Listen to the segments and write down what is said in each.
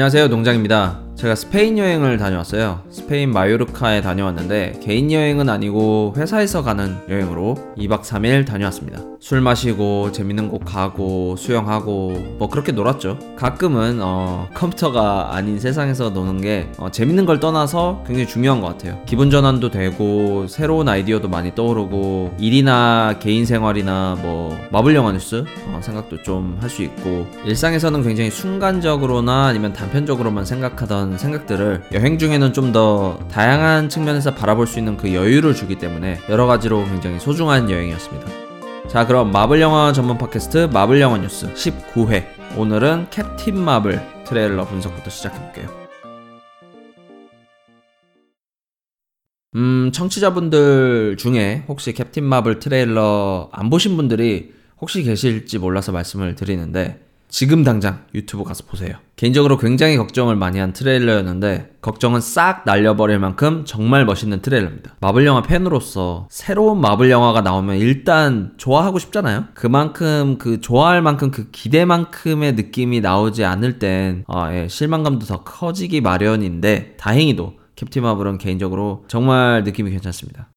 안녕하세요. 농장입니다 제가 스페인 여행을 다녀왔어요. 스페인 마요르카에 다녀왔는데 개인 여행은 아니고 회사에서 가는 여행으로 2박 3일 다녀왔습니다. 술 마시고 재밌는 곳 가고 수영하고 뭐 그렇게 놀았죠. 가끔은 어, 컴퓨터가 아닌 세상에서 노는 게 어, 재밌는 걸 떠나서 굉장히 중요한 것 같아요. 기분 전환도 되고 새로운 아이디어도 많이 떠오르고 일이나 개인 생활이나 뭐 마블 영화 뉴스 어, 생각도 좀 할 수 있고 일상에서는 굉장히 순간적으로나 아니면 단편적으로만 생각하던 생각들을 여행 중에는 좀 더 다양한 측면에서 바라볼 수 있는 그 여유를 주기 때문에 여러 가지로 굉장히 소중한 여행이었습니다. 자, 그럼 마블 영화 전문 팟캐스트 마블 영화 뉴스 19회. 오늘은 캡틴 마블 트레일러 분석부터 시작해 볼게요. 음, 청취자분들 중에 혹시 캡틴 마블 트레일러 안 보신 분들이 혹시 계실지 몰라서 말씀을 드리는데 지금 당장 유튜브 가서 보세요. 개인적으로 굉장히 걱정을 많이 한 트레일러였는데 걱정은 싹 날려버릴 만큼 정말 멋있는 트레일러입니다. 마블 영화 팬으로서 새로운 마블 영화가 나오면 일단 좋아하고 싶잖아요. 그만큼 그 좋아할 만큼 그 기대만큼의 느낌이 나오지 않을 땐 아, 예, 실망감도 더 커지기 마련인데 다행히도 캡틴 마블은 개인적으로 정말 느낌이 괜찮습니다.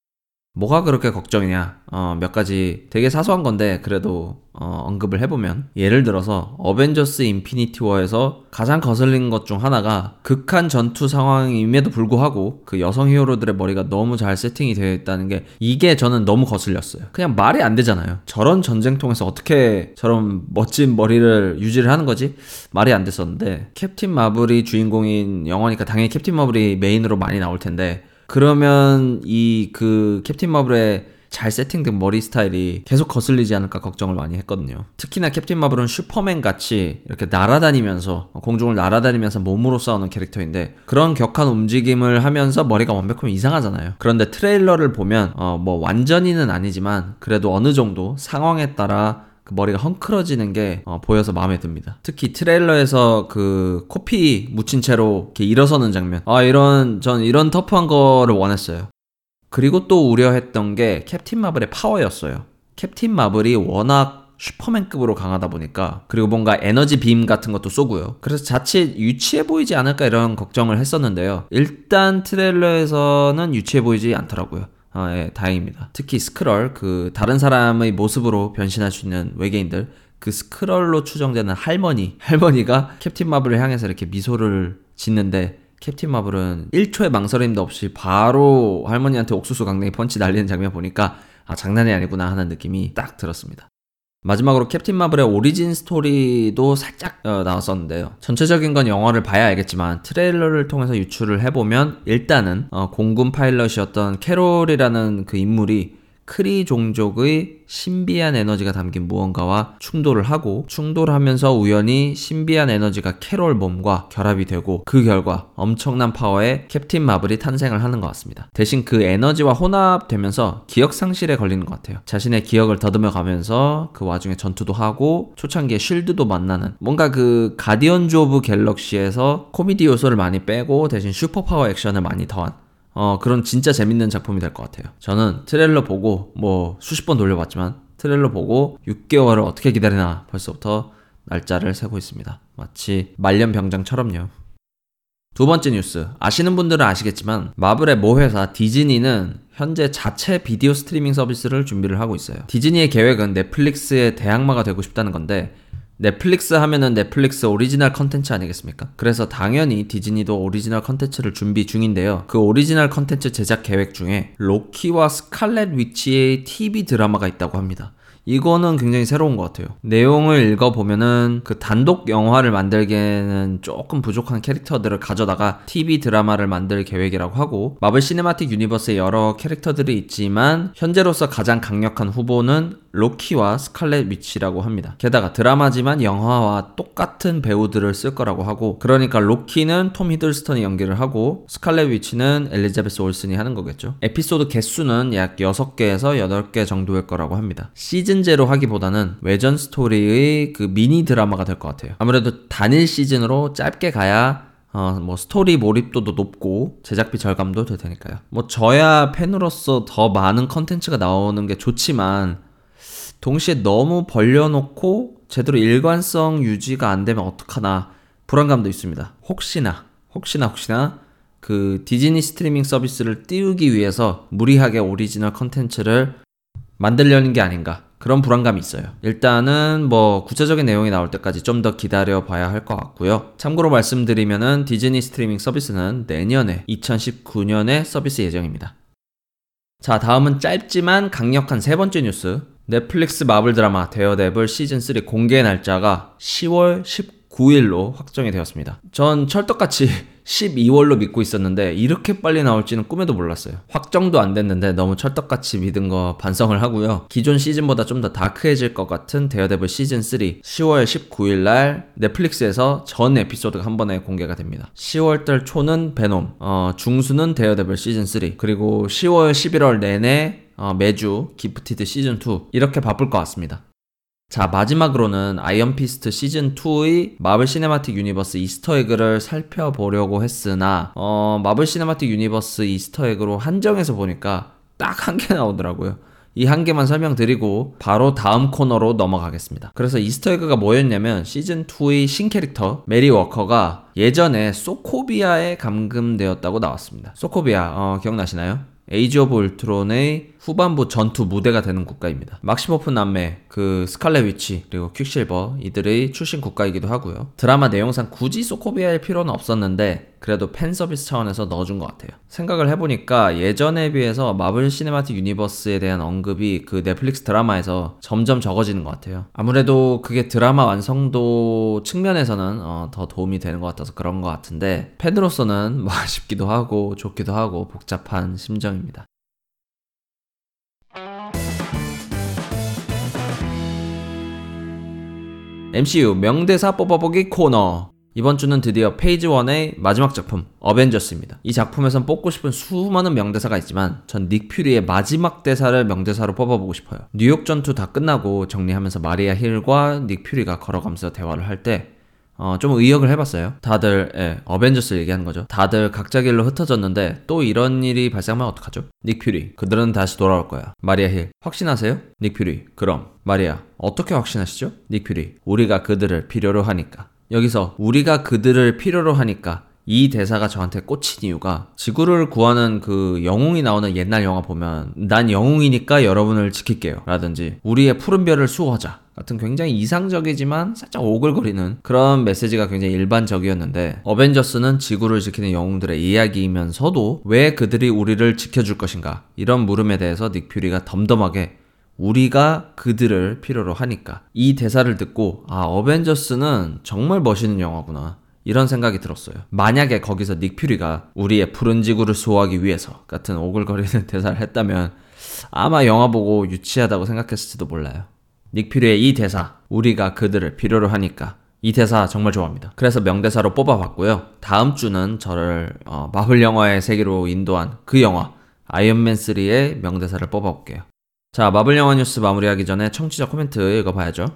뭐가 그렇게 걱정이냐? 어, 몇 가지 되게 사소한 건데 그래도 어, 언급을 해보면 예를 들어서 어벤져스 인피니티 워에서 가장 거슬린 것 중 하나가 극한 전투 상황임에도 불구하고 그 여성 히어로들의 머리가 너무 잘 세팅이 되어 있다는 게 이게 저는 너무 거슬렸어요. 그냥 말이 안 되잖아요. 저런 전쟁통에서 어떻게 저런 멋진 머리를 유지를 하는 거지? 말이 안 됐었는데 캡틴 마블이 주인공인 영화니까 당연히 캡틴 마블이 메인으로 많이 나올 텐데 그러면 이 그 캡틴 마블의 잘 세팅된 머리 스타일이 계속 거슬리지 않을까 걱정을 많이 했거든요. 특히나 캡틴 마블은 슈퍼맨 같이 이렇게 날아다니면서 공중을 날아다니면서 몸으로 싸우는 캐릭터인데 그런 격한 움직임을 하면서 머리가 완벽하면 이상하잖아요. 그런데 트레일러를 보면 어 뭐 완전히는 아니지만 그래도 어느 정도 상황에 따라 그 머리가 헝클어지는 게 어, 보여서 마음에 듭니다. 특히 트레일러에서 그 코피 묻힌 채로 이렇게 일어서는 장면. 아 이런 전 이런 터프한 거를 원했어요. 그리고 또 우려했던 게 캡틴 마블의 파워였어요. 캡틴 마블이 워낙 슈퍼맨급으로 강하다 보니까 그리고 뭔가 에너지 빔 같은 것도 쏘고요. 그래서 자칫 유치해 보이지 않을까 이런 걱정을 했었는데요. 일단 트레일러에서는 유치해 보이지 않더라고요. 아, 예, 다행입니다. 특히 스크럴, 그, 다른 사람의 모습으로 변신할 수 있는 외계인들, 그 스크럴로 추정되는 할머니, 할머니가 캡틴 마블을 향해서 이렇게 미소를 짓는데, 캡틴 마블은 1초의 망설임도 없이 바로 할머니한테 옥수수 강냉이 펀치 날리는 장면 보니까, 아, 장난이 아니구나 하는 느낌이 딱 들었습니다. 마지막으로 캡틴 마블의 origin story도 살짝 어, 나왔었는데요. 전체적인 건 영화를 봐야 알겠지만 트레일러를 통해서 유추를 해보면 일단은 어, 공군 파일럿이었던 캐롤이라는 그 인물이 크리 종족의 신비한 에너지가 담긴 무언가와 충돌을 하고 충돌하면서 우연히 신비한 에너지가 캐롤 몸과 결합이 되고 그 결과 엄청난 파워의 캡틴 마블이 탄생을 하는 것 같습니다. 대신 그 에너지와 혼합되면서 기억 상실에 걸리는 것 같아요. 자신의 기억을 더듬어 가면서 그 와중에 전투도 하고 초창기에 쉴드도 만나는 뭔가 그 가디언즈 오브 갤럭시에서 코미디 요소를 많이 빼고 대신 슈퍼 파워 액션을 많이 더한 어, 그런 진짜 재밌는 작품이 될 것 같아요. 저는 트레일러 보고 뭐 수십 번 돌려봤지만 트레일러 보고 6개월을 어떻게 기다리나 벌써부터 날짜를 세고 있습니다. 마치 말년병장처럼요. 두 번째 뉴스. 아시는 분들은 아시겠지만 마블의 모 회사 디즈니는 현재 자체 비디오 스트리밍 서비스를 준비를 하고 있어요. 디즈니의 계획은 넷플릭스의 대항마가 되고 싶다는 건데 넷플릭스 하면은 넷플릭스 오리지널 컨텐츠 아니겠습니까? 그래서 당연히 디즈니도 오리지널 컨텐츠를 준비 중인데요. 그 오리지널 컨텐츠 제작 계획 중에 로키와 스칼렛 위치의 TV 드라마가 있다고 합니다. 이거는 굉장히 새로운 것 같아요. 내용을 읽어보면은 그 단독 영화를 만들기에는 조금 부족한 캐릭터들을 가져다가 TV 드라마를 만들 계획이라고 하고 마블 시네마틱 유니버스에 여러 캐릭터들이 있지만 현재로서 가장 강력한 후보는 로키와 스칼렛 위치라고 합니다. 게다가 드라마지만 영화와 똑같은 배우들을 쓸 거라고 하고 그러니까 로키는 톰 히들스턴이 연기를 하고 스칼렛 위치는 엘리자베스 올슨이 하는 거겠죠. 에피소드 개수는 약 6개에서 8개 정도일 거라고 합니다. 시즌제로 하기보다는 외전 스토리의 그 미니 드라마가 될 것 같아요. 아무래도 단일 시즌으로 짧게 가야 어, 뭐 스토리 몰입도도 높고 제작비 절감도 될 테니까요. 뭐 저야 팬으로서 더 많은 컨텐츠가 나오는 게 좋지만 동시에 너무 벌려놓고 제대로 일관성 유지가 안 되면 어떡하나 불안감도 있습니다. 혹시나, 혹시나, 혹시나 그 디즈니 스트리밍 서비스를 띄우기 위해서 무리하게 오리지널 컨텐츠를 만들려는 게 아닌가. 그런 불안감이 있어요. 일단은 뭐 구체적인 내용이 나올 때까지 좀 더 기다려 봐야 할 것 같고요. 참고로 말씀드리면은 디즈니 스트리밍 서비스는 내년에 2019년에 서비스 예정입니다. 자, 다음은 짧지만 강력한 세 번째 뉴스. 넷플릭스 마블 드라마 데어데블 시즌 3 공개 날짜가 10월 19일로 확정이 되었습니다. 전 철떡같이 12월로 믿고 있었는데 이렇게 빨리 나올지는 꿈에도 몰랐어요. 확정도 안 됐는데 너무 철떡같이 믿은 거 반성을 하고요. 기존 시즌보다 좀 더 dark해질 것 같은 데어데블 시즌 3 10월 19일 날 넷플릭스에서 전 에피소드가 한 번에 공개가 됩니다. 10월 달 초는 베놈, 어, 중순은 데어데블 시즌 3 그리고 10월 11월 내내 어, 매주 기프티드 시즌 2 이렇게 바쁠 것 같습니다. 자, 마지막으로는 아이언피스트 시즌2의 마블 시네마틱 유니버스 Easter egg를 살펴보려고 했으나, 어, 마블 시네마틱 유니버스 Easter egg로 한정해서 보니까 딱 한 개 나오더라고요. 이 한 개만 설명드리고 바로 다음 코너로 넘어가겠습니다. 그래서 Easter egg가 뭐였냐면 시즌2의 신캐릭터 메리 워커가 예전에 소코비아에 감금되었다고 나왔습니다. 소코비아, 어, 기억나시나요? 에이지 오브 울트론의 후반부 전투 무대가 되는 국가입니다. 막시모프 남매, 그 스칼렛 위치, 그리고 퀵실버 이들의 출신 국가이기도 하고요. 드라마 내용상 굳이 소코비아일 필요는 없었는데 그래도 팬 서비스 차원에서 넣어준 것 같아요. 생각을 해보니까 예전에 비해서 마블 시네마틱 유니버스에 대한 언급이 그 넷플릭스 드라마에서 점점 적어지는 것 같아요. 아무래도 그게 드라마 완성도 측면에서는 어, 더 도움이 되는 것 같아서 그런 것 같은데 팬으로서는 뭐 아쉽기도 하고 좋기도 하고 복잡한 심정입니다. MCU 명대사 뽑아보기 코너. 이번 주는 드디어 phase 1의 마지막 작품, 어벤져스입니다. 이 작품에선 뽑고 싶은 수많은 명대사가 있지만, 전 닉 퓨리의 마지막 대사를 명대사로 뽑아보고 싶어요. 뉴욕 전투 다 끝나고 정리하면서 마리아 힐과 닉 퓨리가 걸어가면서 대화를 할 때, 어, 좀 의역을 해봤어요. 다들, 예, 어벤져스 얘기하는 거죠. 다들 각자 길로 흩어졌는데, 또 이런 일이 발생하면 어떡하죠? 닉 퓨리, 그들은 다시 돌아올 거야. 마리아 힐, 확신하세요? 닉 퓨리, 그럼. 마리아, 어떻게 확신하시죠? 닉 퓨리, 우리가 그들을 필요로 하니까. 여기서 우리가 그들을 필요로 하니까 이 대사가 저한테 꽂힌 이유가 지구를 구하는 그 영웅이 나오는 옛날 영화 보면 난 영웅이니까 여러분을 지킬게요 라든지 우리의 푸른 별을 수호하자 같은 굉장히 이상적이지만 살짝 오글거리는 그런 메시지가 굉장히 일반적이었는데 어벤져스는 지구를 지키는 영웅들의 이야기이면서도 왜 그들이 우리를 지켜줄 것인가 이런 물음에 대해서 닉 퓨리가 덤덤하게 우리가 그들을 필요로 하니까 이 대사를 듣고 아 어벤져스는 정말 멋있는 영화구나 이런 생각이 들었어요. 만약에 거기서 닉 퓨리가 우리의 푸른 지구를 수호하기 위해서 같은 오글거리는 대사를 했다면 아마 영화 보고 유치하다고 생각했을지도 몰라요. 닉 퓨리의 이 대사 우리가 그들을 필요로 하니까 이 대사 정말 좋아합니다. 그래서 명대사로 뽑아봤고요. 다음 주는 저를 어, 마블 영화의 세계로 인도한 그 영화 아이언맨 3의 명대사를 뽑아볼게요. 자, 마블 영화 뉴스 마무리하기 전에 청취자 코멘트 읽어봐야죠.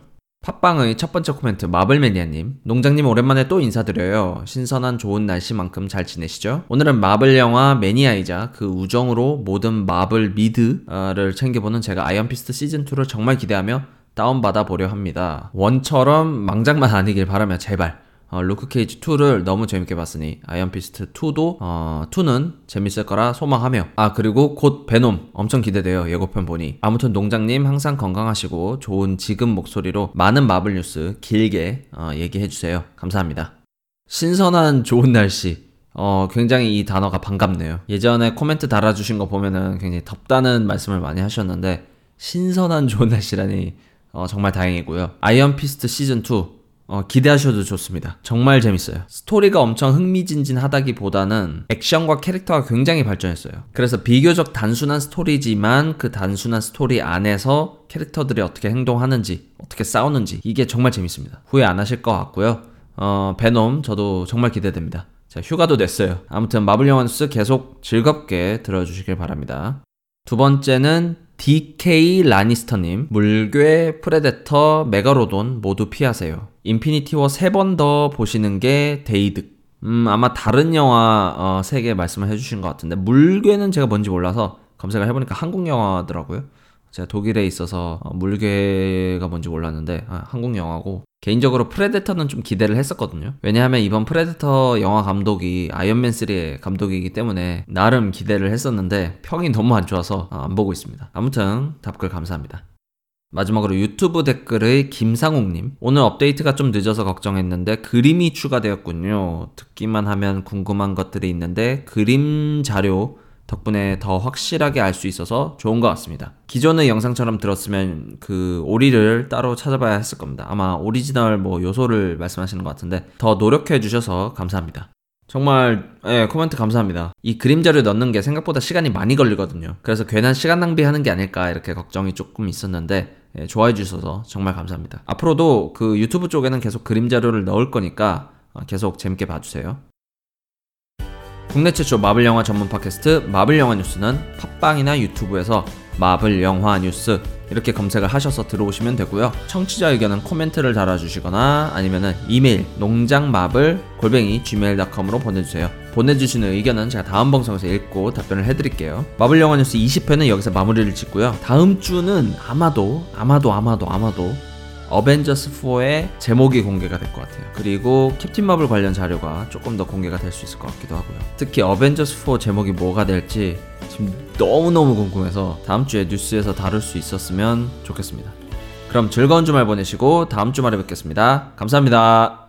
팟빵의 첫 번째 코멘트 마블매니아님 농장님 오랜만에 또 인사드려요 신선한 좋은 날씨만큼 잘 지내시죠? 오늘은 마블 영화 매니아이자 그 우정으로 모든 마블 미드를 챙겨보는 제가 아이언피스트 시즌2를 정말 기대하며 다운받아 보려 합니다 one처럼 망작만 아니길 바라며 제발 어, 루크 케이지 2를 너무 재밌게 봤으니 아이언 피스트 2도 어, 2는 재밌을 거라 소망하며. 아 그리고 곧 베놈 엄청 기대돼요 예고편 보니. 아무튼 농장님 항상 건강하시고 좋은 지금 목소리로 많은 마블 뉴스 길게 어, 얘기해 주세요. 감사합니다. 신선한 좋은 날씨. 어, 굉장히 이 단어가 반갑네요. 예전에 코멘트 달아주신 거 보면은 굉장히 덥다는 말씀을 많이 하셨는데, 신선한 좋은 날씨라니, 어, 정말 다행이고요. 아이언 피스트 시즌2, 어, 기대하셔도 좋습니다. 정말 재밌어요. 스토리가 엄청 흥미진진하다기보다는 액션과 캐릭터가 굉장히 발전했어요. 그래서 비교적 단순한 스토리지만 그 단순한 스토리 안에서 캐릭터들이 어떻게 행동하는지, 어떻게 싸우는지 이게 정말 재밌습니다. 후회 안 하실 것 같고요. 어, 베놈 저도 정말 기대됩니다. 자, 휴가도 냈어요. 아무튼 마블 영화 뉴스 계속 즐겁게 들어주시길 바랍니다. 두 번째는 DK 라니스터님, 물괴, 프레데터, 메가로돈 모두 피하세요. 인피니티 워 세 번 더 보시는 게 더 이득. 음, 아마 다른 영화 어, 세개 말씀을 해주신 것 같은데 물괴는 제가 뭔지 몰라서 검색을 해보니까 한국 영화더라고요. 제가 독일에 있어서 어, 물괴가 뭔지 몰랐는데 아, 한국 영화고 개인적으로 프레데터는 좀 기대를 했었거든요. 왜냐하면 이번 프레데터 영화 감독이 아이언맨 3의 감독이기 때문에 나름 기대를 했었는데 평이 너무 안 좋아서 안 보고 있습니다. 아무튼 답글 감사합니다. 마지막으로 유튜브 댓글의 김상욱님. 오늘 업데이트가 좀 늦어서 걱정했는데 그림이 추가되었군요. 듣기만 하면 궁금한 것들이 있는데 그림 자료 덕분에 더 확실하게 알 수 있어서 좋은 것 같습니다. 기존의 영상처럼 들었으면 그 오리를 따로 찾아봐야 했을 겁니다. 아마 오리지널 뭐 요소를 말씀하시는 것 같은데 더 노력해 주셔서 감사합니다. 정말 예, 코멘트 감사합니다. 이 그림 자료를 넣는 게 생각보다 시간이 많이 걸리거든요. 그래서 괜한 시간 낭비하는 게 아닐까 이렇게 걱정이 조금 있었는데 예, 좋아해 주셔서 정말 감사합니다. 앞으로도 그 유튜브 쪽에는 계속 그림 자료를 넣을 거니까 어, 계속 재밌게 봐주세요. 국내 최초 마블 영화 전문 팟캐스트 마블 영화 뉴스는 팟빵이나 유튜브에서 마블 영화 뉴스 이렇게 검색을 하셔서 들어오시면 되고요. 청취자 의견은 코멘트를 달아주시거나 아니면은 이메일 농장마블 골뱅이 gmail.com으로 보내주세요. 보내주시는 의견은 제가 다음 방송에서 읽고 답변을 해드릴게요. 마블 영화 뉴스 20회는 여기서 마무리를 짓고요. 다음 주는 아마도 아마도 아마도 아마도 어벤져스 4의 제목이 공개가 될 것 같아요. 그리고 캡틴 마블 관련 자료가 조금 더 공개가 될 수 있을 것 같기도 하고요. 특히 어벤져스 4 제목이 뭐가 될지 지금 너무너무 궁금해서 다음 주에 뉴스에서 다룰 수 있었으면 좋겠습니다. 그럼 즐거운 주말 보내시고 다음 주말에 뵙겠습니다. 감사합니다.